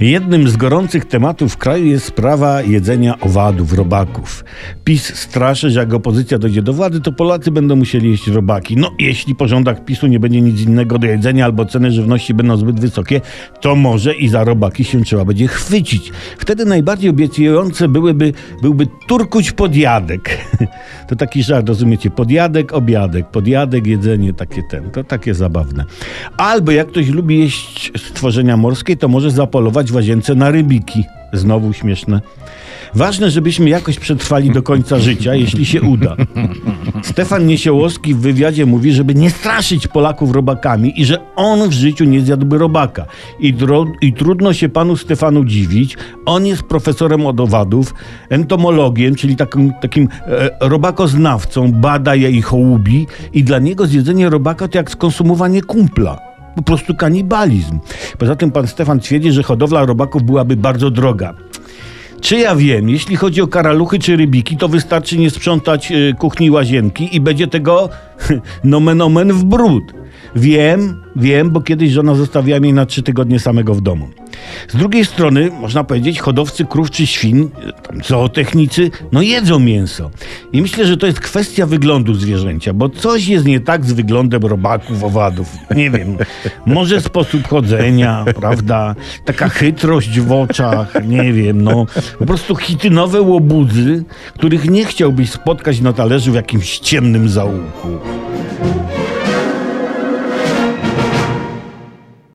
Jednym z gorących tematów w kraju jest sprawa jedzenia owadów, robaków. PiS straszy, że jak opozycja dojdzie do władzy, to Polacy będą musieli jeść robaki. No, jeśli po rządach PiSu nie będzie nic innego do jedzenia albo ceny żywności będą zbyt wysokie, to może i za robaki się trzeba będzie chwycić. Wtedy najbardziej obiecujące byłyby, byłby turkuć podjadek. To taki żart, rozumiecie? Podjadek, obiadek, podjadek, jedzenie, takie ten. To takie zabawne. Albo jak ktoś lubi jeść stworzenia morskie, to może zapolować w łazience na rybiki. Znowu śmieszne. Ważne, żebyśmy jakoś przetrwali do końca życia, jeśli się uda. Stefan Niesiołowski w wywiadzie mówi, żeby nie straszyć Polaków robakami i że on w życiu nie zjadłby robaka. I, dro- i trudno się panu Stefanu dziwić. On jest profesorem od owadów, entomologiem, czyli takim, takim e, robakoznawcą, bada je i hołubi i dla niego zjedzenie robaka to jak skonsumowanie kumpla po prostu kanibalizm. Poza tym pan Stefan twierdzi, że hodowla robaków byłaby bardzo droga. Czy ja wiem, jeśli chodzi o karaluchy czy rybiki, to wystarczy nie sprzątać y, kuchni łazienki i będzie tego nomen omen w brud. Wiem, wiem, bo kiedyś żona zostawiła mnie na trzy tygodnie samego w domu. Z drugiej strony, można powiedzieć, hodowcy krów czy tam zootechnicy, no jedzą mięso. I myślę, że to jest kwestia wyglądu zwierzęcia, bo coś jest nie tak z wyglądem robaków, owadów. Nie wiem, może sposób chodzenia, prawda? Taka chytrość w oczach, nie wiem, no. Po prostu hitynowe łobudzy, których nie chciałbyś spotkać na talerzu w jakimś ciemnym zaułku.